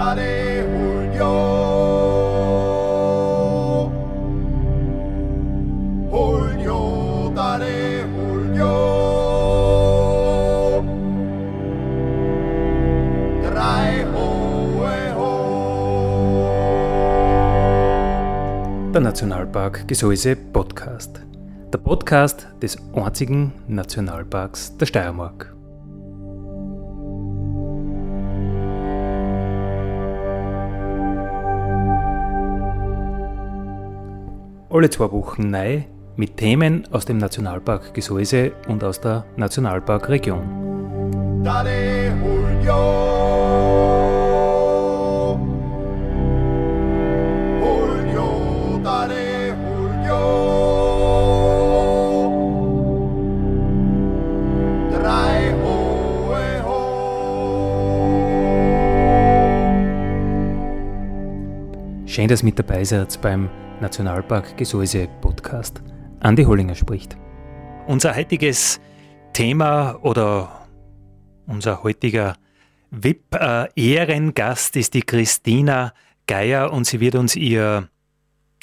Dale Julio. Julio, dale Julio. Drei hohe ho. Der Nationalpark Gesäuse Podcast. Der Podcast des einzigen Nationalparks der Steiermark. Alle zwei Wochen neu mit Themen aus dem Nationalpark Gesäuse und aus der Nationalparkregion. Schön, dass ihr mit dabei seid beim Nationalpark Gesäuse Podcast. Andi Hollinger spricht. Unser heutiges Thema oder unser heutiger VIP-Ehrengast ist die Christina Geier und sie wird uns ihr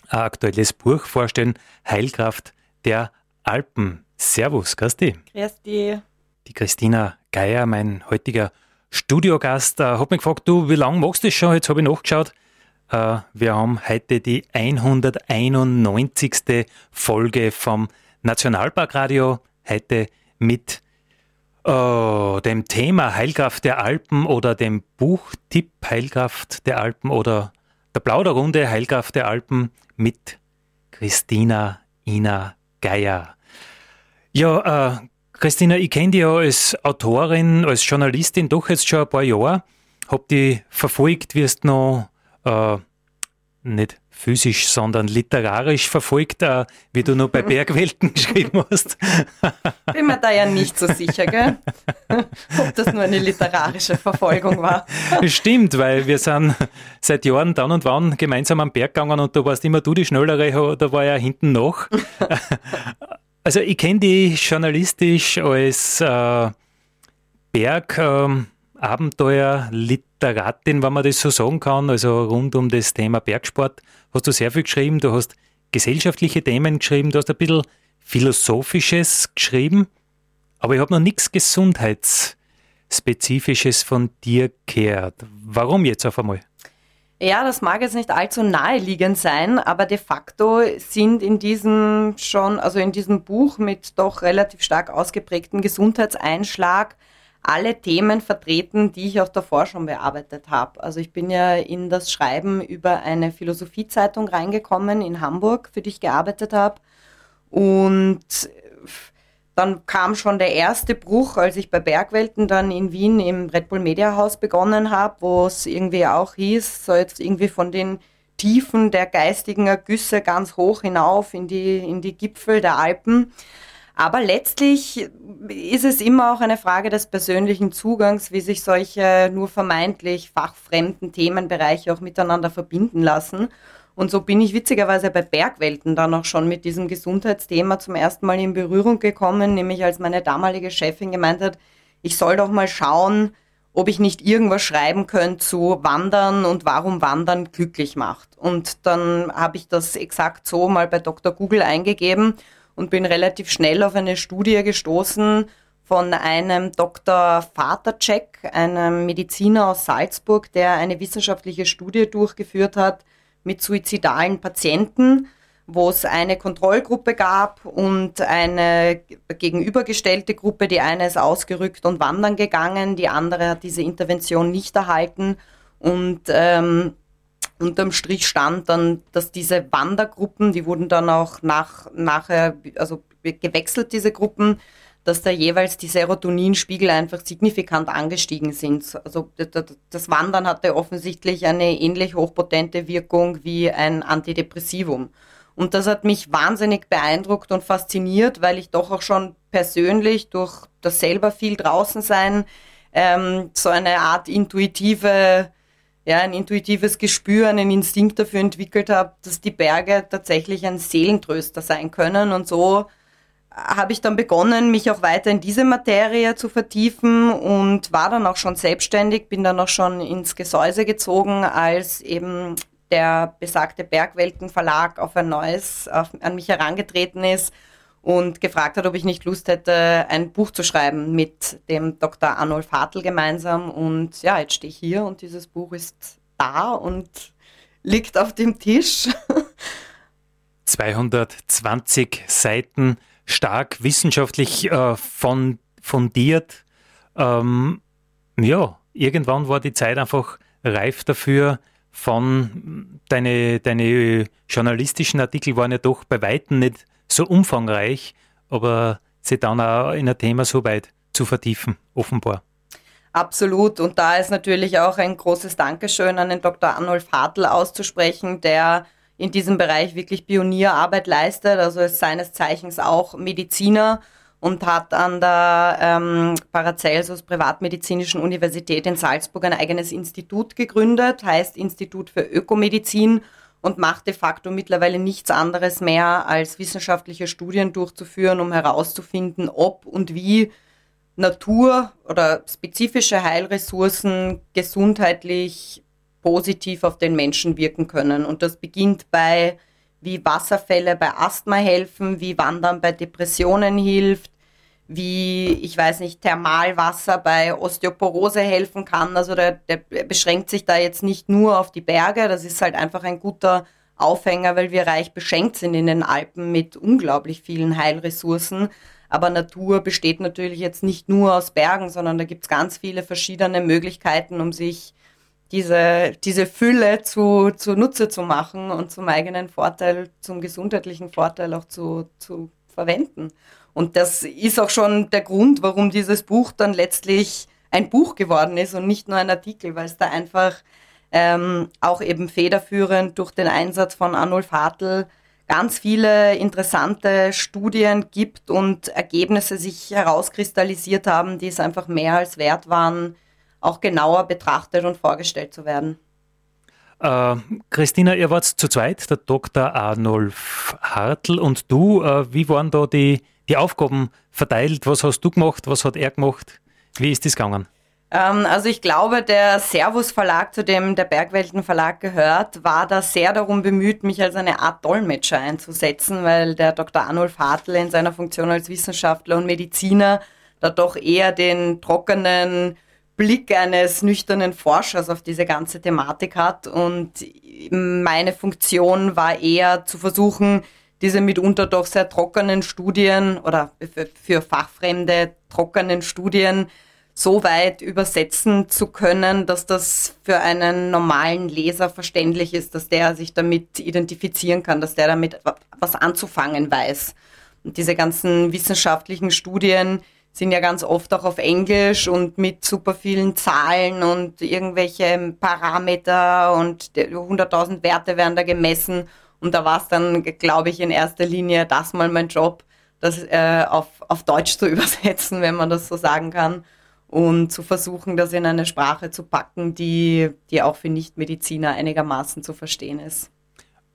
aktuelles Buch vorstellen, Heilkraft der Alpen. Servus, Christi. Grüß dich. Die Christina Geier, mein heutiger Studiogast, äh, hat mich gefragt, du, wie lange machst du das schon? Jetzt habe ich nachgeschaut. Äh, wir haben heute die 191. Folge vom Nationalparkradio. Heute mit äh, dem Thema Heilkraft der Alpen oder dem Buchtipp Heilkraft der Alpen oder der Plauderrunde Heilkraft der Alpen mit Christina Ina Geier. Ja, äh, Christina, ich kenne dich ja als Autorin, als Journalistin doch jetzt schon ein paar Jahre. Hab die verfolgt, wirst noch äh, nicht physisch, sondern literarisch verfolgt, äh, wie du noch bei Bergwelten geschrieben hast. Bin mir da ja nicht so sicher, gell? Ob das nur eine literarische Verfolgung war. Stimmt, weil wir sind seit Jahren dann und wann gemeinsam am Berg gegangen und da warst immer du die Schnellere, da war ja hinten noch. Also ich kenne die journalistisch als äh, Berg. Ähm, Abenteuer-Literatin, wenn man das so sagen kann, also rund um das Thema Bergsport, hast du sehr viel geschrieben. Du hast gesellschaftliche Themen geschrieben, du hast ein bisschen Philosophisches geschrieben, aber ich habe noch nichts Gesundheitsspezifisches von dir gehört. Warum jetzt auf einmal? Ja, das mag jetzt nicht allzu naheliegend sein, aber de facto sind in diesem schon, also in diesem Buch mit doch relativ stark ausgeprägten Gesundheitseinschlag alle Themen vertreten, die ich auch davor schon bearbeitet habe. Also ich bin ja in das Schreiben über eine Philosophiezeitung reingekommen in Hamburg, für die ich gearbeitet habe. Und dann kam schon der erste Bruch, als ich bei Bergwelten dann in Wien im Red Bull Media House begonnen habe, wo es irgendwie auch hieß, so jetzt irgendwie von den Tiefen der geistigen Ergüsse ganz hoch hinauf in die, in die Gipfel der Alpen. Aber letztlich ist es immer auch eine Frage des persönlichen Zugangs, wie sich solche nur vermeintlich fachfremden Themenbereiche auch miteinander verbinden lassen. Und so bin ich witzigerweise bei Bergwelten dann auch schon mit diesem Gesundheitsthema zum ersten Mal in Berührung gekommen, nämlich als meine damalige Chefin gemeint hat, ich soll doch mal schauen, ob ich nicht irgendwas schreiben könnte zu Wandern und warum Wandern glücklich macht. Und dann habe ich das exakt so mal bei Dr. Google eingegeben und bin relativ schnell auf eine Studie gestoßen von einem Dr. Vatercheck, einem Mediziner aus Salzburg, der eine wissenschaftliche Studie durchgeführt hat mit suizidalen Patienten, wo es eine Kontrollgruppe gab und eine gegenübergestellte Gruppe. Die eine ist ausgerückt und wandern gegangen, die andere hat diese Intervention nicht erhalten und ähm, unterm Strich stand dann, dass diese Wandergruppen, die wurden dann auch nach, nachher, also gewechselt, diese Gruppen, dass da jeweils die Serotoninspiegel einfach signifikant angestiegen sind. Also das Wandern hatte offensichtlich eine ähnlich hochpotente Wirkung wie ein Antidepressivum. Und das hat mich wahnsinnig beeindruckt und fasziniert, weil ich doch auch schon persönlich durch das selber viel draußen sein, ähm, so eine Art intuitive ja, ein intuitives Gespür, einen Instinkt dafür entwickelt habe, dass die Berge tatsächlich ein Seelentröster sein können. Und so habe ich dann begonnen, mich auch weiter in diese Materie zu vertiefen und war dann auch schon selbstständig, bin dann auch schon ins Gesäuse gezogen, als eben der besagte Bergwelten-Verlag auf ein neues, auf, an mich herangetreten ist und gefragt hat, ob ich nicht Lust hätte, ein Buch zu schreiben mit dem Dr. Arnulf Hartl gemeinsam. Und ja, jetzt stehe ich hier und dieses Buch ist da und liegt auf dem Tisch. 220 Seiten, stark wissenschaftlich äh, fundiert. Ähm, ja, irgendwann war die Zeit einfach reif dafür. Von deine, deine journalistischen Artikel waren ja doch bei Weitem nicht so umfangreich, aber sie dann auch in ein Thema so weit zu vertiefen, offenbar. Absolut. Und da ist natürlich auch ein großes Dankeschön an den Dr. Arnulf Hartl auszusprechen, der in diesem Bereich wirklich Pionierarbeit leistet. Also ist seines Zeichens auch Mediziner und hat an der ähm, Paracelsus Privatmedizinischen Universität in Salzburg ein eigenes Institut gegründet, heißt Institut für Ökomedizin und macht de facto mittlerweile nichts anderes mehr, als wissenschaftliche Studien durchzuführen, um herauszufinden, ob und wie Natur oder spezifische Heilressourcen gesundheitlich positiv auf den Menschen wirken können. Und das beginnt bei, wie Wasserfälle bei Asthma helfen, wie Wandern bei Depressionen hilft, wie, ich weiß nicht, Thermalwasser bei Osteoporose helfen kann. Also der, der beschränkt sich da jetzt nicht nur auf die Berge, das ist halt einfach ein guter Aufhänger, weil wir reich beschenkt sind in den Alpen mit unglaublich vielen Heilressourcen. Aber Natur besteht natürlich jetzt nicht nur aus Bergen, sondern da gibt es ganz viele verschiedene Möglichkeiten, um sich diese, diese Fülle zu, zu Nutze zu machen und zum eigenen Vorteil, zum gesundheitlichen Vorteil auch zu, zu verwenden. Und das ist auch schon der Grund, warum dieses Buch dann letztlich ein Buch geworden ist und nicht nur ein Artikel, weil es da einfach ähm, auch eben federführend durch den Einsatz von Arnulf Hartl ganz viele interessante Studien gibt und Ergebnisse sich herauskristallisiert haben, die es einfach mehr als wert waren, auch genauer betrachtet und vorgestellt zu werden. Äh, Christina, ihr wart zu zweit, der Dr. Arnulf Hartl und du. Äh, wie waren da die, die Aufgaben verteilt? Was hast du gemacht? Was hat er gemacht? Wie ist das gegangen? Ähm, also ich glaube, der Servus Verlag, zu dem der Bergwelten Verlag gehört, war da sehr darum bemüht, mich als eine Art Dolmetscher einzusetzen, weil der Dr. Arnulf Hartl in seiner Funktion als Wissenschaftler und Mediziner da doch eher den trockenen Blick eines nüchternen Forschers auf diese ganze Thematik hat. Und meine Funktion war eher zu versuchen, diese mitunter doch sehr trockenen Studien oder für Fachfremde trockenen Studien so weit übersetzen zu können, dass das für einen normalen Leser verständlich ist, dass der sich damit identifizieren kann, dass der damit was anzufangen weiß. Und diese ganzen wissenschaftlichen Studien sind ja ganz oft auch auf Englisch und mit super vielen Zahlen und irgendwelche Parameter und 100.000 Werte werden da gemessen. Und da war es dann, glaube ich, in erster Linie das mal mein Job, das äh, auf, auf Deutsch zu übersetzen, wenn man das so sagen kann und zu versuchen, das in eine Sprache zu packen, die, die auch für Nichtmediziner einigermaßen zu verstehen ist.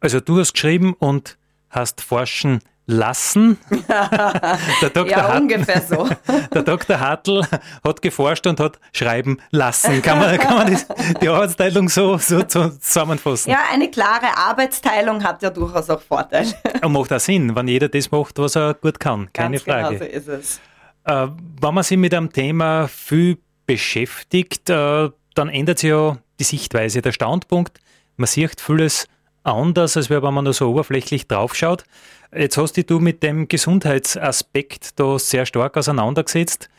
Also du hast geschrieben und hast forschen lassen. der Dr. ja, Hartl, ungefähr so. Der Dr. Hartl hat geforscht und hat schreiben lassen. Kann man, kann man die, die Arbeitsteilung so, so zusammenfassen? Ja, eine klare Arbeitsteilung hat ja durchaus auch Vorteile. Und macht auch Sinn, wenn jeder das macht, was er gut kann. Keine Ganz Frage. Genau so ist es. Äh, wenn man sich mit einem Thema viel beschäftigt, äh, dann ändert sich ja die Sichtweise, der Standpunkt. Man sieht vieles anders, als wenn man nur so oberflächlich draufschaut. Jetzt hast dich du mit dem Gesundheitsaspekt da sehr stark auseinandergesetzt.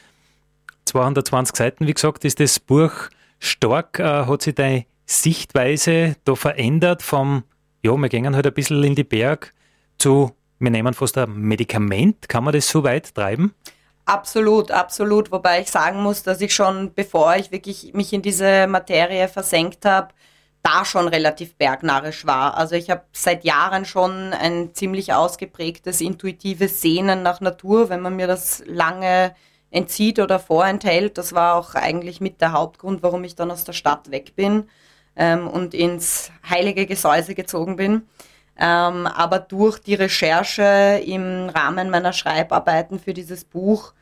220 Seiten, wie gesagt, ist das Buch stark. Äh, hat sich deine Sichtweise da verändert vom, ja, wir gehen halt ein bisschen in die Berg zu, wir nehmen fast ein Medikament. Kann man das so weit treiben? Absolut, absolut. Wobei ich sagen muss, dass ich schon, bevor ich wirklich mich in diese Materie versenkt habe, da schon relativ bergnarrisch war. Also ich habe seit Jahren schon ein ziemlich ausgeprägtes intuitives Sehnen nach Natur, wenn man mir das lange entzieht oder vorenthält. Das war auch eigentlich mit der Hauptgrund, warum ich dann aus der Stadt weg bin ähm, und ins heilige Gesäuse gezogen bin. Ähm, aber durch die Recherche im Rahmen meiner Schreibarbeiten für dieses Buch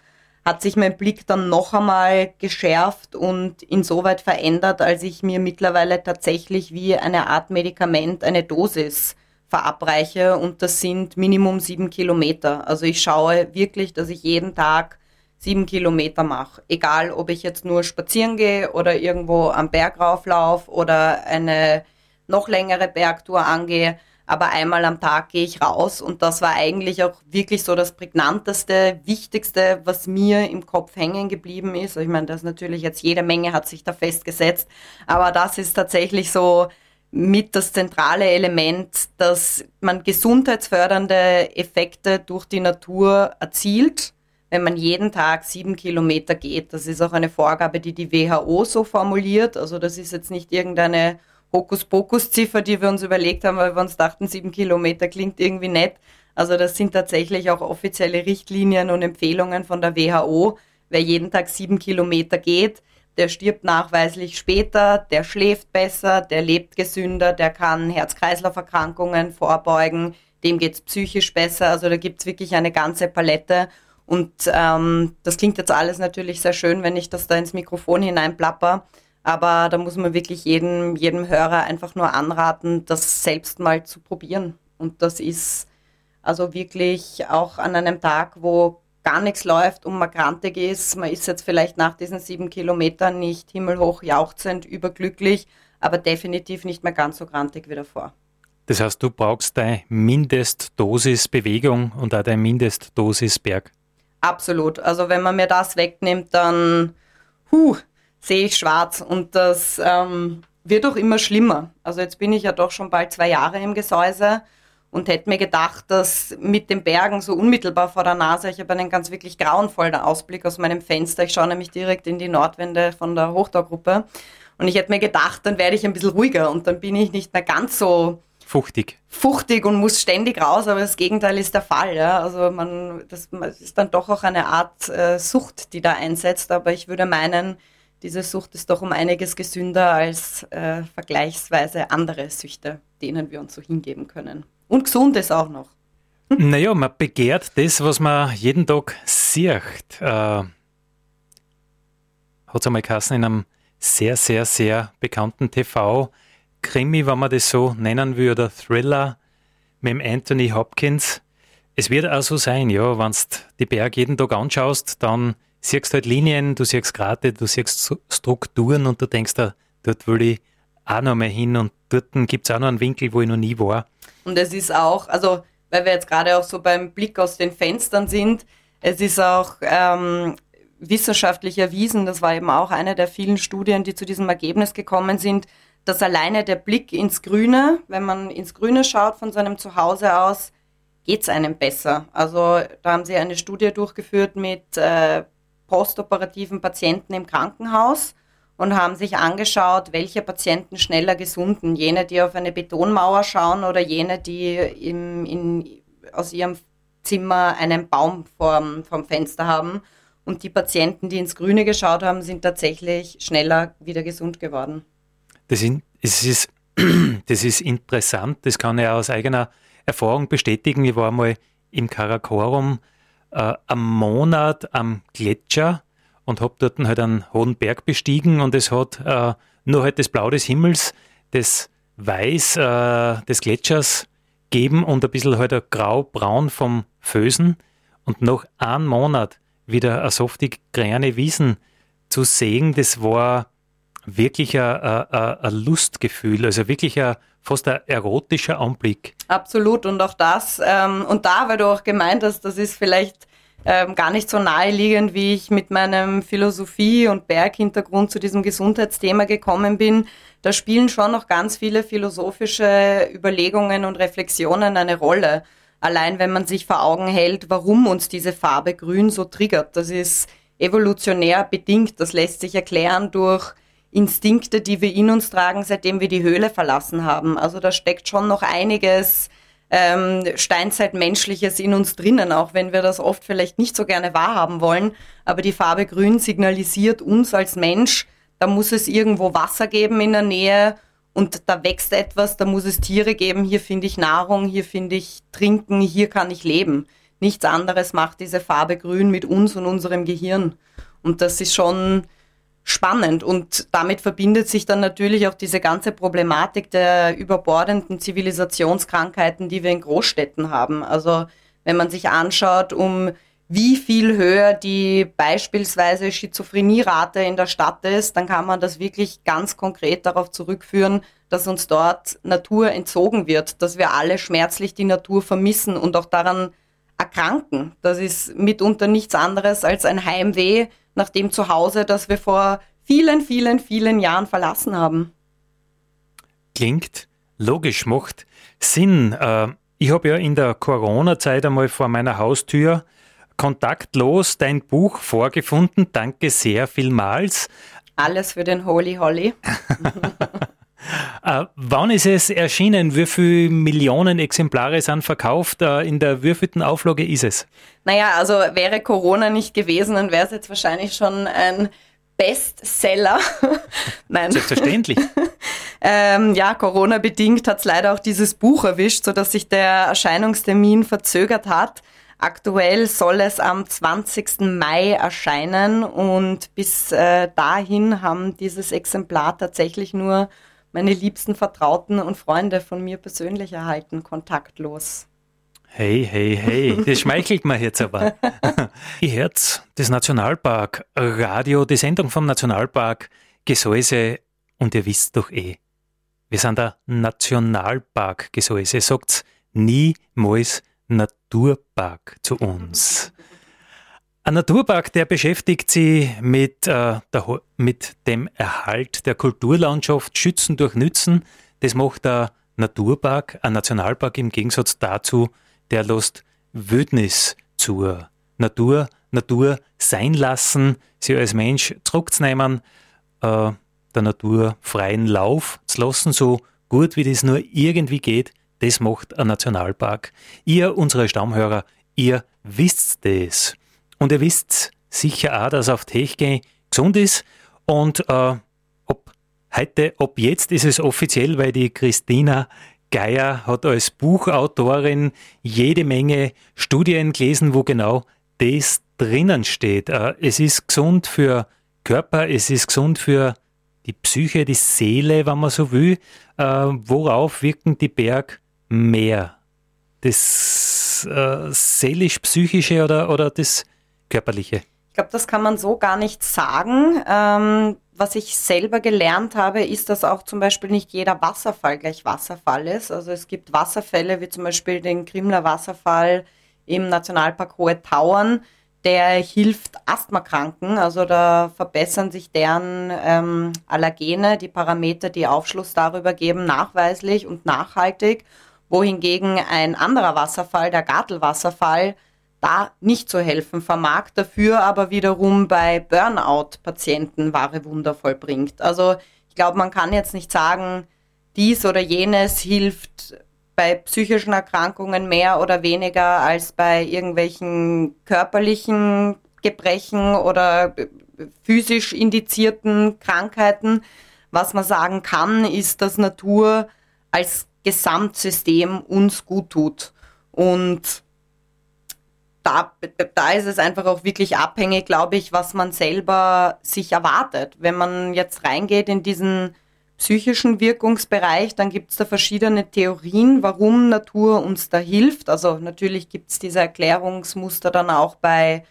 hat sich mein Blick dann noch einmal geschärft und insoweit verändert, als ich mir mittlerweile tatsächlich wie eine Art Medikament eine Dosis verabreiche und das sind Minimum sieben Kilometer. Also ich schaue wirklich, dass ich jeden Tag sieben Kilometer mache. Egal, ob ich jetzt nur spazieren gehe oder irgendwo am Berg rauflaufe oder eine noch längere Bergtour angehe aber einmal am Tag gehe ich raus und das war eigentlich auch wirklich so das prägnanteste, wichtigste, was mir im Kopf hängen geblieben ist. Ich meine, das natürlich jetzt jede Menge hat sich da festgesetzt, aber das ist tatsächlich so mit das zentrale Element, dass man gesundheitsfördernde Effekte durch die Natur erzielt, wenn man jeden Tag sieben Kilometer geht. Das ist auch eine Vorgabe, die die WHO so formuliert. Also das ist jetzt nicht irgendeine Hokuspokus-Ziffer, die wir uns überlegt haben, weil wir uns dachten, sieben Kilometer klingt irgendwie nett. Also das sind tatsächlich auch offizielle Richtlinien und Empfehlungen von der WHO. Wer jeden Tag sieben Kilometer geht, der stirbt nachweislich später, der schläft besser, der lebt gesünder, der kann Herz-Kreislauf-Erkrankungen vorbeugen, dem geht's psychisch besser. Also da gibt's wirklich eine ganze Palette. Und ähm, das klingt jetzt alles natürlich sehr schön, wenn ich das da ins Mikrofon hineinplapper. Aber da muss man wirklich jedem, jedem Hörer einfach nur anraten, das selbst mal zu probieren. Und das ist also wirklich auch an einem Tag, wo gar nichts läuft und man grantig ist. Man ist jetzt vielleicht nach diesen sieben Kilometern nicht himmelhoch jauchzend, überglücklich, aber definitiv nicht mehr ganz so grantig wie davor. Das heißt, du brauchst deine Mindestdosis Bewegung und auch deine Mindestdosis Berg. Absolut. Also wenn man mir das wegnimmt, dann huh, sehe ich schwarz und das ähm, wird auch immer schlimmer. Also jetzt bin ich ja doch schon bald zwei Jahre im Gesäuse und hätte mir gedacht, dass mit den Bergen so unmittelbar vor der Nase, ich habe einen ganz wirklich grauenvollen Ausblick aus meinem Fenster. Ich schaue nämlich direkt in die Nordwände von der Hochtaugruppe und ich hätte mir gedacht, dann werde ich ein bisschen ruhiger und dann bin ich nicht mehr ganz so fuchtig. Fuchtig und muss ständig raus, aber das Gegenteil ist der Fall. Ja? Also man, das ist dann doch auch eine Art äh, Sucht, die da einsetzt. Aber ich würde meinen, diese Sucht ist doch um einiges gesünder als äh, vergleichsweise andere Süchte, denen wir uns so hingeben können. Und gesund ist auch noch. Naja, man begehrt das, was man jeden Tag sieht. Äh, Hat es einmal geheißen in einem sehr, sehr, sehr bekannten TV-Krimi, wenn man das so nennen oder Thriller mit dem Anthony Hopkins. Es wird auch so sein, ja, wenn du die Berge jeden Tag anschaust, dann siehst halt Linien, du siehst Grate, du siehst Strukturen und du denkst da, dort will ich auch noch mal hin und dort gibt es auch noch einen Winkel, wo ich noch nie war. Und es ist auch, also weil wir jetzt gerade auch so beim Blick aus den Fenstern sind, es ist auch ähm, wissenschaftlich erwiesen, das war eben auch eine der vielen Studien, die zu diesem Ergebnis gekommen sind, dass alleine der Blick ins Grüne, wenn man ins Grüne schaut von seinem Zuhause aus, geht es einem besser. Also da haben sie eine Studie durchgeführt mit äh, postoperativen Patienten im Krankenhaus und haben sich angeschaut, welche Patienten schneller gesunden. Jene, die auf eine Betonmauer schauen oder jene, die im, in, aus ihrem Zimmer einen Baum vorm, vorm Fenster haben. Und die Patienten, die ins Grüne geschaut haben, sind tatsächlich schneller wieder gesund geworden. Das, in, es ist, das ist interessant, das kann ich aus eigener Erfahrung bestätigen. Ich war mal im Karakorum äh, am Monat am Gletscher und habe dort halt einen hohen Berg bestiegen und es hat äh, nur halt das Blau des Himmels, das Weiß äh, des Gletschers geben und ein bisschen halt grau-braun vom Fösen und nach einem Monat wieder eine softig grüne Wiesen zu sehen, das war wirklich ein Lustgefühl, also wirklich ein fast ein erotischer Anblick. Absolut und auch das, ähm, und da, weil du auch gemeint hast, das ist vielleicht ähm, gar nicht so naheliegend, wie ich mit meinem Philosophie- und Berghintergrund zu diesem Gesundheitsthema gekommen bin. Da spielen schon noch ganz viele philosophische Überlegungen und Reflexionen eine Rolle. Allein wenn man sich vor Augen hält, warum uns diese Farbe grün so triggert. Das ist evolutionär bedingt. Das lässt sich erklären durch Instinkte, die wir in uns tragen, seitdem wir die Höhle verlassen haben. Also da steckt schon noch einiges ähm, Steinzeitmenschliches in uns drinnen, auch wenn wir das oft vielleicht nicht so gerne wahrhaben wollen. Aber die Farbe Grün signalisiert uns als Mensch, da muss es irgendwo Wasser geben in der Nähe und da wächst etwas, da muss es Tiere geben, hier finde ich Nahrung, hier finde ich Trinken, hier kann ich leben. Nichts anderes macht diese Farbe grün mit uns und unserem Gehirn. Und das ist schon spannend und damit verbindet sich dann natürlich auch diese ganze Problematik der überbordenden Zivilisationskrankheiten, die wir in Großstädten haben. Also wenn man sich anschaut, um wie viel höher die beispielsweise Schizophrenierate in der Stadt ist, dann kann man das wirklich ganz konkret darauf zurückführen, dass uns dort Natur entzogen wird, dass wir alle schmerzlich die Natur vermissen und auch daran erkranken. Das ist mitunter nichts anderes als ein Heimweh nach dem Zuhause, das wir vor vielen, vielen, vielen Jahren verlassen haben. Klingt logisch, macht Sinn. Äh, ich habe ja in der Corona-Zeit einmal vor meiner Haustür kontaktlos dein Buch vorgefunden. Danke sehr vielmals. Alles für den Holy Holly. äh, wann ist es erschienen? Wie viele Millionen Exemplare sind verkauft? Äh, in der wievielten Auflage ist es? Naja, also wäre Corona nicht gewesen, dann wäre es jetzt wahrscheinlich schon ein Bestseller. Nein. Selbstverständlich. ähm, ja, Corona-bedingt hat es leider auch dieses Buch erwischt, sodass sich der Erscheinungstermin verzögert hat. Aktuell soll es am 20. Mai erscheinen und bis äh, dahin haben dieses Exemplar tatsächlich nur meine liebsten Vertrauten und Freunde von mir persönlich erhalten, kontaktlos. Hey, hey, hey, das schmeichelt mir jetzt aber. Ihr hört das Nationalpark Radio, die Sendung vom Nationalpark Gesäuse und ihr wisst doch eh, wir sind der Nationalpark Gesäuse, sagt's niemals Naturpark zu uns. Ein Naturpark, der beschäftigt sich mit, äh, der, mit dem Erhalt der Kulturlandschaft, Schützen durch Nützen. Das macht der Naturpark, ein Nationalpark im Gegensatz dazu, der lässt Wildnis zur Natur, Natur sein lassen, sie als Mensch zurückzunehmen, äh, der Natur freien Lauf zu lassen, so gut wie das nur irgendwie geht, das macht ein Nationalpark. Ihr, unsere Stammhörer, ihr wisst das. Und ihr wisst sicher auch, dass auf Techge gesund ist. Und äh, ob heute, ob jetzt ist es offiziell, weil die Christina Geier hat als Buchautorin jede Menge Studien gelesen, wo genau das drinnen steht. Äh, es ist gesund für Körper, es ist gesund für die Psyche, die Seele, wenn man so will. Äh, worauf wirken die Berg mehr? Das äh, seelisch-psychische oder, oder das körperliche? Ich glaube, das kann man so gar nicht sagen. Ähm, was ich selber gelernt habe, ist, dass auch zum Beispiel nicht jeder Wasserfall gleich Wasserfall ist. Also es gibt Wasserfälle wie zum Beispiel den Krimler Wasserfall im Nationalpark Hohe Tauern, der hilft Asthmakranken. Also da verbessern sich deren ähm, Allergene, die Parameter, die Aufschluss darüber geben, nachweislich und nachhaltig wohingegen ein anderer Wasserfall, der Gartelwasserfall, da nicht zu helfen vermag, dafür aber wiederum bei Burnout-Patienten wahre Wunder vollbringt. Also ich glaube, man kann jetzt nicht sagen, dies oder jenes hilft bei psychischen Erkrankungen mehr oder weniger als bei irgendwelchen körperlichen Gebrechen oder physisch indizierten Krankheiten. Was man sagen kann, ist, dass Natur als Gesamtsystem uns gut tut. Und da, da ist es einfach auch wirklich abhängig, glaube ich, was man selber sich erwartet. Wenn man jetzt reingeht in diesen psychischen Wirkungsbereich, dann gibt es da verschiedene Theorien, warum Natur uns da hilft. Also natürlich gibt es diese Erklärungsmuster dann auch bei,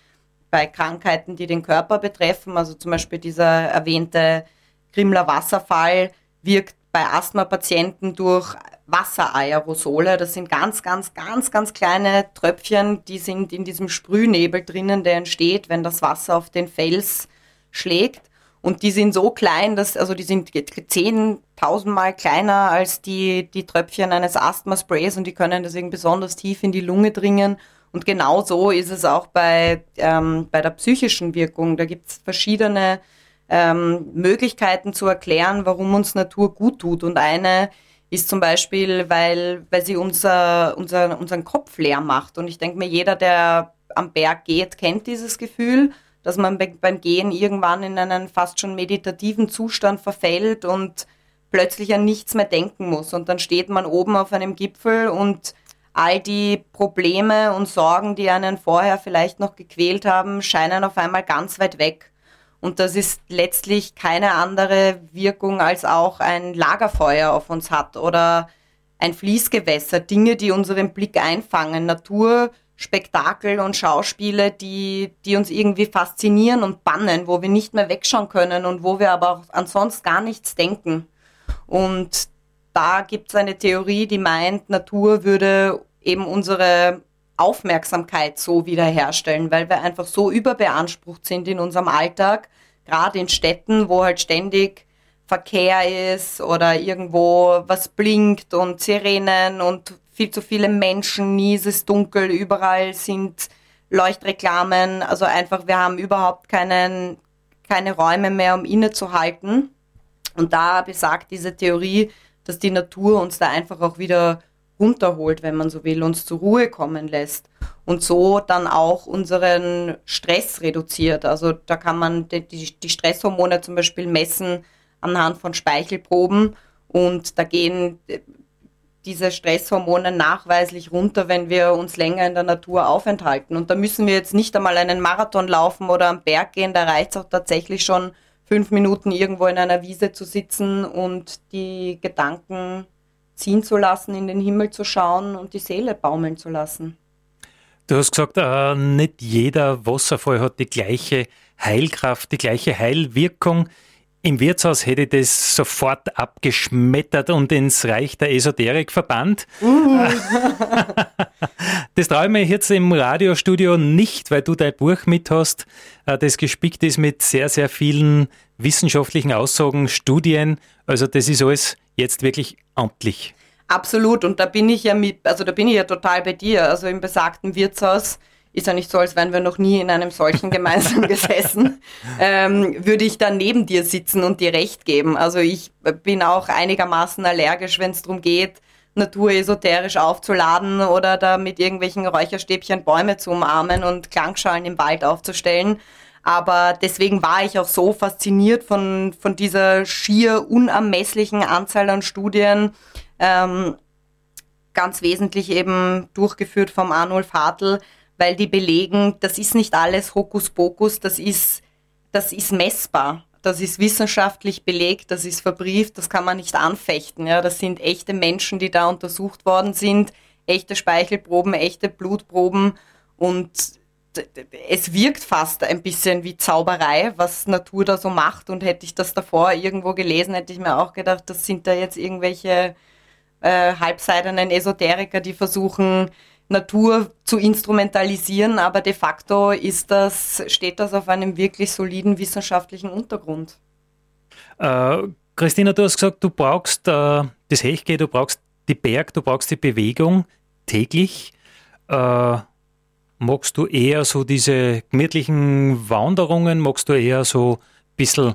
bei Krankheiten, die den Körper betreffen. Also zum Beispiel dieser erwähnte Grimler Wasserfall wirkt bei Asthma-Patienten durch Wasseraerosole. Das sind ganz, ganz, ganz, ganz kleine Tröpfchen, die sind in diesem Sprühnebel drinnen, der entsteht, wenn das Wasser auf den Fels schlägt. Und die sind so klein, dass, also die sind zehntausendmal kleiner als die, die Tröpfchen eines Asthma-Sprays und die können deswegen besonders tief in die Lunge dringen. Und genau so ist es auch bei, ähm, bei der psychischen Wirkung. Da gibt es verschiedene ähm, Möglichkeiten zu erklären, warum uns Natur gut tut. Und eine ist zum Beispiel, weil, weil sie unser, unser, unseren Kopf leer macht. Und ich denke mir, jeder, der am Berg geht, kennt dieses Gefühl, dass man beim Gehen irgendwann in einen fast schon meditativen Zustand verfällt und plötzlich an nichts mehr denken muss. Und dann steht man oben auf einem Gipfel und all die Probleme und Sorgen, die einen vorher vielleicht noch gequält haben, scheinen auf einmal ganz weit weg. Und das ist letztlich keine andere Wirkung, als auch ein Lagerfeuer auf uns hat oder ein Fließgewässer, Dinge, die unseren Blick einfangen, Natur, Spektakel und Schauspiele, die, die uns irgendwie faszinieren und bannen, wo wir nicht mehr wegschauen können und wo wir aber auch ansonsten gar nichts denken. Und da gibt es eine Theorie, die meint, Natur würde eben unsere Aufmerksamkeit so wiederherstellen, weil wir einfach so überbeansprucht sind in unserem Alltag, gerade in Städten, wo halt ständig Verkehr ist oder irgendwo was blinkt und Sirenen und viel zu viele Menschen, nie ist es dunkel, überall sind Leuchtreklamen, also einfach wir haben überhaupt keinen, keine Räume mehr, um innezuhalten. Und da besagt diese Theorie, dass die Natur uns da einfach auch wieder runterholt, wenn man so will, uns zur Ruhe kommen lässt und so dann auch unseren Stress reduziert. Also da kann man die, die Stresshormone zum Beispiel messen anhand von Speichelproben und da gehen diese Stresshormone nachweislich runter, wenn wir uns länger in der Natur aufenthalten. Und da müssen wir jetzt nicht einmal einen Marathon laufen oder am Berg gehen, da reicht es auch tatsächlich schon fünf Minuten irgendwo in einer Wiese zu sitzen und die Gedanken ziehen zu lassen, in den Himmel zu schauen und die Seele baumeln zu lassen. Du hast gesagt, äh, nicht jeder Wasserfall hat die gleiche Heilkraft, die gleiche Heilwirkung. Im Wirtshaus hätte ich das sofort abgeschmettert und ins Reich der Esoterik verbannt. Uh. das traue ich mir jetzt im Radiostudio nicht, weil du dein Buch mit hast, äh, das gespickt ist mit sehr, sehr vielen wissenschaftlichen Aussagen, Studien. Also das ist alles jetzt wirklich amtlich. Absolut. Und da bin ich ja mit, also da bin ich ja total bei dir. Also im besagten Wirtshaus ist ja nicht so, als wären wir noch nie in einem solchen gemeinsam gesessen, ähm, würde ich dann neben dir sitzen und dir recht geben. Also ich bin auch einigermaßen allergisch, wenn es darum geht, Natur esoterisch aufzuladen oder da mit irgendwelchen Räucherstäbchen Bäume zu umarmen und Klangschalen im Wald aufzustellen. Aber deswegen war ich auch so fasziniert von, von dieser schier unermesslichen Anzahl an Studien, ähm, ganz wesentlich eben durchgeführt vom Arnulf Hartl, weil die belegen, das ist nicht alles Hokuspokus, das ist, das ist messbar. Das ist wissenschaftlich belegt, das ist verbrieft, das kann man nicht anfechten. Ja, das sind echte Menschen, die da untersucht worden sind, echte Speichelproben, echte Blutproben und es wirkt fast ein bisschen wie Zauberei, was Natur da so macht. Und hätte ich das davor irgendwo gelesen, hätte ich mir auch gedacht, das sind da jetzt irgendwelche äh, halbseidenen Esoteriker, die versuchen, Natur zu instrumentalisieren, aber de facto ist das, steht das auf einem wirklich soliden wissenschaftlichen Untergrund. Äh, Christina, du hast gesagt, du brauchst äh, das Hechge, du brauchst die Berg, du brauchst die Bewegung täglich. Äh, magst du eher so diese gemütlichen Wanderungen? Magst du eher so ein bisschen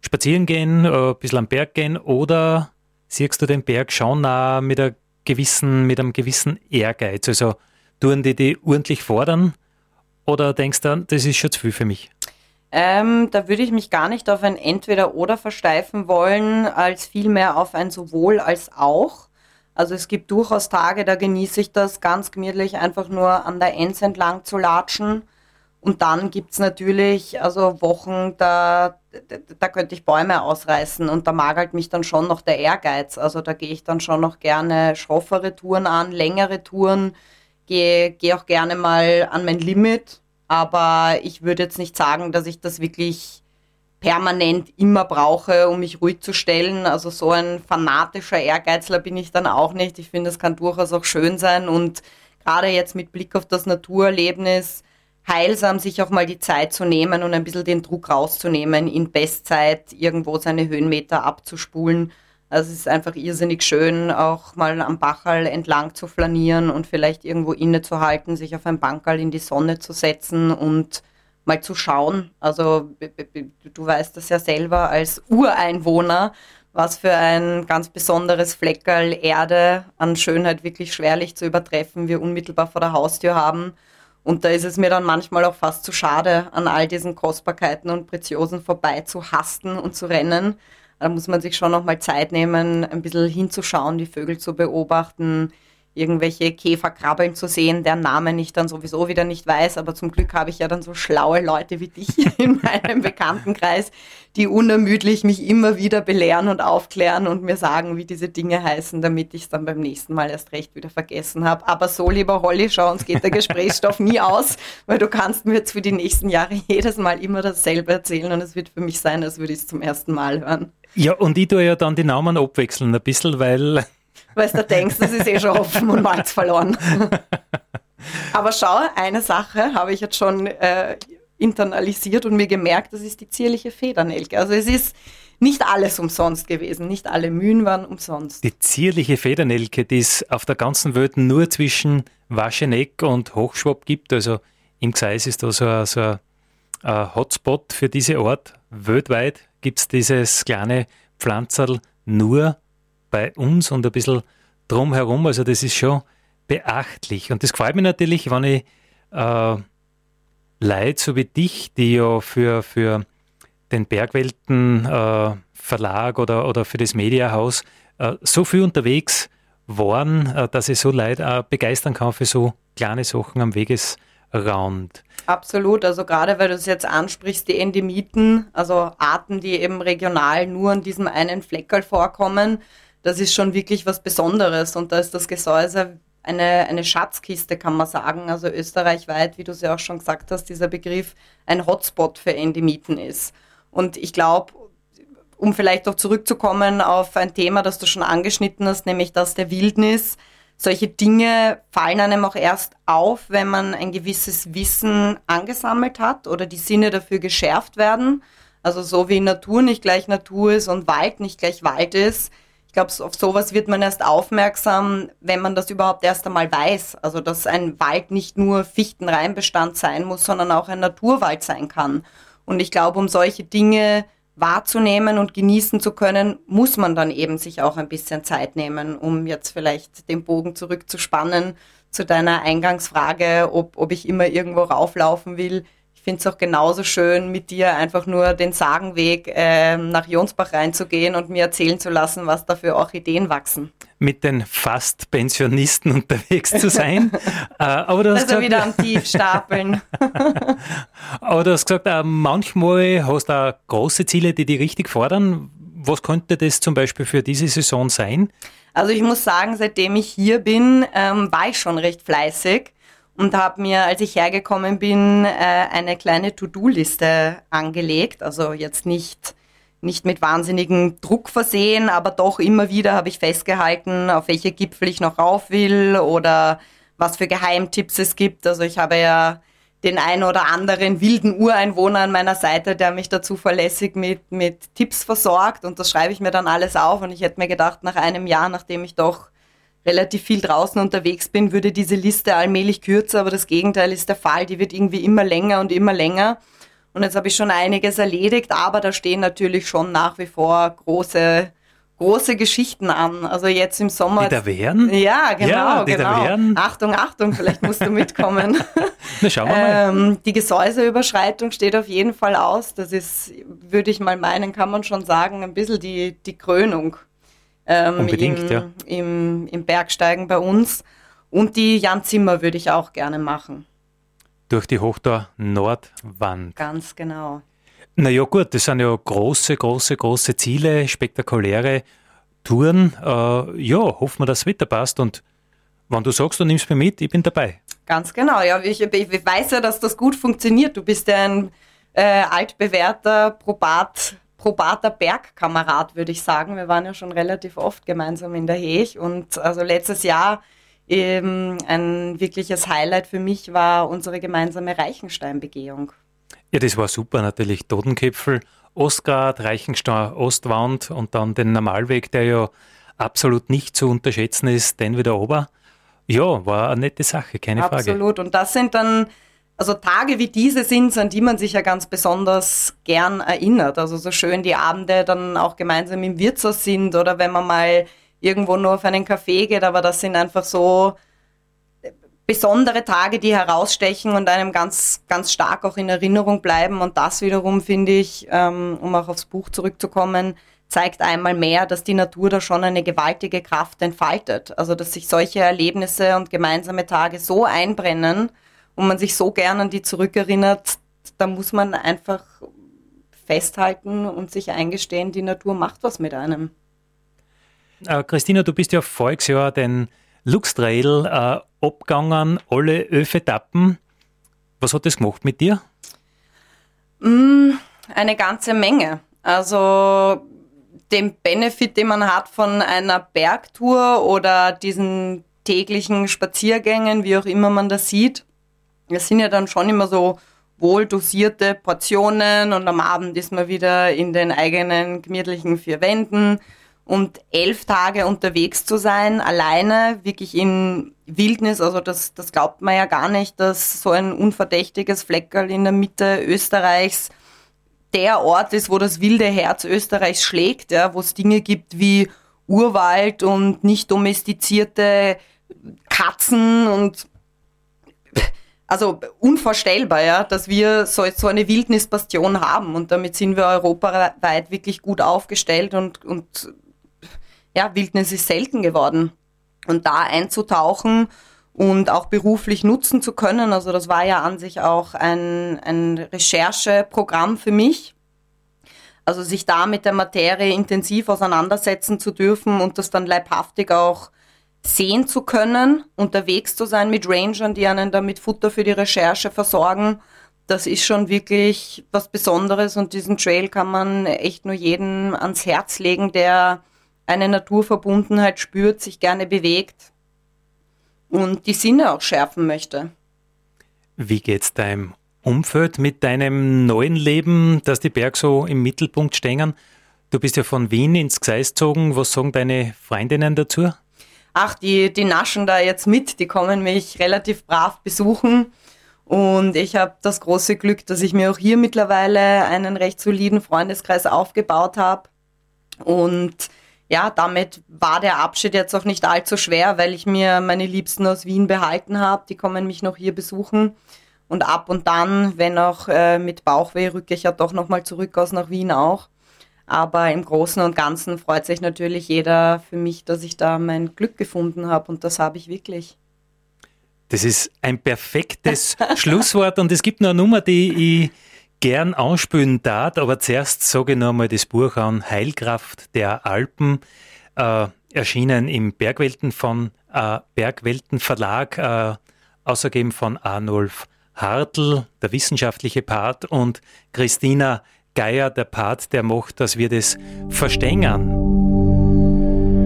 spazieren gehen, äh, ein bisschen am Berg gehen oder siehst du den Berg schon auch mit einer gewissen, mit einem gewissen Ehrgeiz? Also tun die die ordentlich fordern oder denkst du, das ist schon zu viel für mich? Ähm, da würde ich mich gar nicht auf ein Entweder-Oder versteifen wollen, als vielmehr auf ein sowohl als auch. Also es gibt durchaus Tage, da genieße ich das ganz gemütlich, einfach nur an der Enz entlang zu latschen. Und dann gibt es natürlich also Wochen, da, da könnte ich Bäume ausreißen und da magelt mich dann schon noch der Ehrgeiz. Also da gehe ich dann schon noch gerne schroffere Touren an, längere Touren, gehe geh auch gerne mal an mein Limit. Aber ich würde jetzt nicht sagen, dass ich das wirklich permanent immer brauche, um mich ruhig zu stellen. Also so ein fanatischer Ehrgeizler bin ich dann auch nicht. Ich finde, es kann durchaus auch schön sein und gerade jetzt mit Blick auf das Naturerlebnis, heilsam, sich auch mal die Zeit zu nehmen und ein bisschen den Druck rauszunehmen, in Bestzeit irgendwo seine Höhenmeter abzuspulen. Also es ist einfach irrsinnig schön, auch mal am Bachal entlang zu flanieren und vielleicht irgendwo innezuhalten, sich auf ein Bankerl in die Sonne zu setzen und mal zu schauen. Also du weißt das ja selber als Ureinwohner, was für ein ganz besonderes Fleckerl Erde an Schönheit wirklich schwerlich zu übertreffen wir unmittelbar vor der Haustür haben. Und da ist es mir dann manchmal auch fast zu schade, an all diesen Kostbarkeiten und Preziosen vorbei zu hasten und zu rennen. Da muss man sich schon nochmal Zeit nehmen, ein bisschen hinzuschauen, die Vögel zu beobachten, irgendwelche Käferkrabbeln zu sehen, deren Namen ich dann sowieso wieder nicht weiß. Aber zum Glück habe ich ja dann so schlaue Leute wie dich in meinem Bekanntenkreis, die unermüdlich mich immer wieder belehren und aufklären und mir sagen, wie diese Dinge heißen, damit ich es dann beim nächsten Mal erst recht wieder vergessen habe. Aber so, lieber Holly, schau, uns geht der Gesprächsstoff nie aus, weil du kannst mir jetzt für die nächsten Jahre jedes Mal immer dasselbe erzählen und es wird für mich sein, als würde ich es zum ersten Mal hören. Ja, und ich tue ja dann die Namen abwechseln ein bisschen, weil weil du denkst, das ist eh schon Hopfen und Malz verloren. Aber schau, eine Sache habe ich jetzt schon äh, internalisiert und mir gemerkt, das ist die zierliche Federnelke. Also es ist nicht alles umsonst gewesen, nicht alle Mühen waren umsonst. Die zierliche Federnelke, die es auf der ganzen Welt nur zwischen Wascheneck und Hochschwab gibt, also im Gseis ist da so ein, so ein, ein Hotspot für diese Ort. Weltweit gibt es dieses kleine Pflanzerl nur bei uns und ein bisschen drumherum. Also das ist schon beachtlich. Und das gefällt mir natürlich, wenn ich äh, Leute so wie dich, die ja für, für den Bergwelten äh, Verlag oder, oder für das Mediahaus äh, so viel unterwegs waren, äh, dass ich so Leute begeistern kann für so kleine Sachen am Wegesrand. Absolut, also gerade weil du es jetzt ansprichst, die Endemiten, also Arten, die eben regional nur an diesem einen Fleckerl vorkommen, das ist schon wirklich was Besonderes. Und da ist das Gesäuse eine, eine Schatzkiste, kann man sagen. Also österreichweit, wie du es ja auch schon gesagt hast, dieser Begriff ein Hotspot für Endemiten ist. Und ich glaube, um vielleicht auch zurückzukommen auf ein Thema, das du schon angeschnitten hast, nämlich das der Wildnis. Solche Dinge fallen einem auch erst auf, wenn man ein gewisses Wissen angesammelt hat oder die Sinne dafür geschärft werden. Also so wie Natur nicht gleich Natur ist und Wald nicht gleich Wald ist, ich glaube, auf sowas wird man erst aufmerksam, wenn man das überhaupt erst einmal weiß. Also, dass ein Wald nicht nur Fichtenreinbestand sein muss, sondern auch ein Naturwald sein kann. Und ich glaube, um solche Dinge wahrzunehmen und genießen zu können, muss man dann eben sich auch ein bisschen Zeit nehmen, um jetzt vielleicht den Bogen zurückzuspannen zu deiner Eingangsfrage, ob, ob ich immer irgendwo rauflaufen will ich finde es auch genauso schön, mit dir einfach nur den Sagenweg äh, nach Jonsbach reinzugehen und mir erzählen zu lassen, was da für Orchideen wachsen. Mit den fast Pensionisten unterwegs zu sein. äh, aber du hast also gesagt, wieder am Tiefstapeln. aber du hast gesagt, äh, manchmal hast du auch große Ziele, die dich richtig fordern. Was könnte das zum Beispiel für diese Saison sein? Also ich muss sagen, seitdem ich hier bin, ähm, war ich schon recht fleißig und habe mir, als ich hergekommen bin, äh, eine kleine To-Do-Liste angelegt. Also jetzt nicht, nicht mit wahnsinnigen Druck versehen, aber doch immer wieder habe ich festgehalten, auf welche Gipfel ich noch rauf will oder was für Geheimtipps es gibt. Also ich habe ja den ein oder anderen wilden Ureinwohner an meiner Seite, der mich da zuverlässig mit, mit Tipps versorgt und das schreibe ich mir dann alles auf und ich hätte mir gedacht, nach einem Jahr, nachdem ich doch relativ viel draußen unterwegs bin, würde diese Liste allmählich kürzer, aber das Gegenteil ist der Fall. Die wird irgendwie immer länger und immer länger. Und jetzt habe ich schon einiges erledigt, aber da stehen natürlich schon nach wie vor große, große Geschichten an. Also jetzt im Sommer. Die da wären? Ja, genau, ja, die genau. Da wären. Achtung, Achtung, vielleicht musst du mitkommen. Na, schauen wir mal. Ähm, die Gesäuseüberschreitung steht auf jeden Fall aus. Das ist, würde ich mal meinen, kann man schon sagen, ein bisschen die, die Krönung ähm, Unbedingt, im, ja. im, im Bergsteigen bei uns. Und die Jan Zimmer würde ich auch gerne machen. Durch die Hochtor Nordwand. Ganz genau. Naja gut, das sind ja große, große, große Ziele, spektakuläre Touren. Äh, ja, hoffen wir, dass das Wetter passt und wenn du sagst, du nimmst mich mit, ich bin dabei. Ganz genau, ja, ich, ich weiß ja, dass das gut funktioniert. Du bist ja ein äh, altbewährter, probat probater Bergkamerad, würde ich sagen. Wir waren ja schon relativ oft gemeinsam in der Hech und also letztes Jahr eben ein wirkliches Highlight für mich war unsere gemeinsame Reichensteinbegehung. Ja, das war super natürlich. Totenkipfel, Ostgrad, Reichenstein, Ostwand und dann den Normalweg, der ja absolut nicht zu unterschätzen ist, den wieder ober. Ja, war eine nette Sache, keine absolut. Frage. Absolut. Und das sind dann also Tage wie diese sind, an die man sich ja ganz besonders gern erinnert. Also so schön die Abende dann auch gemeinsam im Wirtshaus sind oder wenn man mal irgendwo nur auf einen Café geht, aber das sind einfach so besondere Tage, die herausstechen und einem ganz, ganz stark auch in Erinnerung bleiben. Und das wiederum finde ich, ähm, um auch aufs Buch zurückzukommen, zeigt einmal mehr, dass die Natur da schon eine gewaltige Kraft entfaltet. Also dass sich solche Erlebnisse und gemeinsame Tage so einbrennen und man sich so gern an die zurückerinnert, da muss man einfach festhalten und sich eingestehen, die Natur macht was mit einem. Äh, Christina, du bist ja voriges Jahr den Lux Trail äh, abgegangen, alle elf Etappen. Was hat das gemacht mit dir? Mm, eine ganze Menge. Also den Benefit, den man hat von einer Bergtour oder diesen täglichen Spaziergängen, wie auch immer man das sieht. Es sind ja dann schon immer so wohl dosierte Portionen und am Abend ist man wieder in den eigenen gemütlichen vier Wänden. Und elf Tage unterwegs zu sein, alleine, wirklich in Wildnis, also das, das glaubt man ja gar nicht, dass so ein unverdächtiges Fleckerl in der Mitte Österreichs der Ort ist, wo das wilde Herz Österreichs schlägt, ja, wo es Dinge gibt wie Urwald und nicht domestizierte Katzen und also unvorstellbar, ja, dass wir so, so eine Wildnisbastion haben und damit sind wir europaweit wirklich gut aufgestellt und, und ja, Wildnis ist selten geworden. Und da einzutauchen und auch beruflich nutzen zu können, also das war ja an sich auch ein, ein Rechercheprogramm für mich. Also sich da mit der Materie intensiv auseinandersetzen zu dürfen und das dann leibhaftig auch sehen zu können, unterwegs zu sein mit Rangern, die einen damit Futter für die Recherche versorgen, das ist schon wirklich was Besonderes und diesen Trail kann man echt nur jedem ans Herz legen, der eine Naturverbundenheit spürt, sich gerne bewegt und die Sinne auch schärfen möchte. Wie geht's deinem Umfeld mit deinem neuen Leben, dass die Berg so im Mittelpunkt stehen? Du bist ja von Wien ins Gseis gezogen. Was sagen deine Freundinnen dazu? Ach, die, die naschen da jetzt mit, die kommen mich relativ brav besuchen. Und ich habe das große Glück, dass ich mir auch hier mittlerweile einen recht soliden Freundeskreis aufgebaut habe. Und ja, damit war der Abschied jetzt auch nicht allzu schwer, weil ich mir meine Liebsten aus Wien behalten habe. Die kommen mich noch hier besuchen. Und ab und dann, wenn auch äh, mit Bauchweh, rücke ich ja doch nochmal zurück aus nach Wien auch. Aber im Großen und Ganzen freut sich natürlich jeder für mich, dass ich da mein Glück gefunden habe und das habe ich wirklich. Das ist ein perfektes Schlusswort. Und es gibt noch eine Nummer, die ich gern anspülen darf, aber zuerst sage ich noch einmal das Buch an. Heilkraft der Alpen, äh, erschienen im Bergwelten von äh, Bergwelten Verlag, äh, außergeben von Arnulf Hartl, der wissenschaftliche Part, und Christina Geier der Part, der macht, dass wir das verstehen.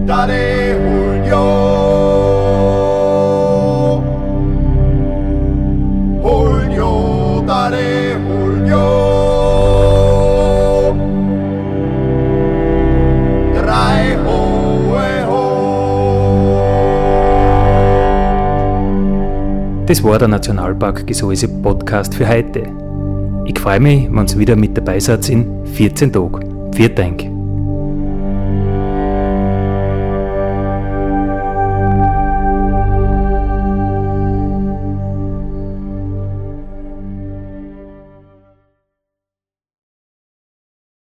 Dade Julio, Julio, Dade Julio, drei hohe ho. Das war der Nationalpark Gesäuse Podcast für heute. Ich freue mich, wenn ihr wieder mit dabei seid in 14 Tagen. Vielen Dank.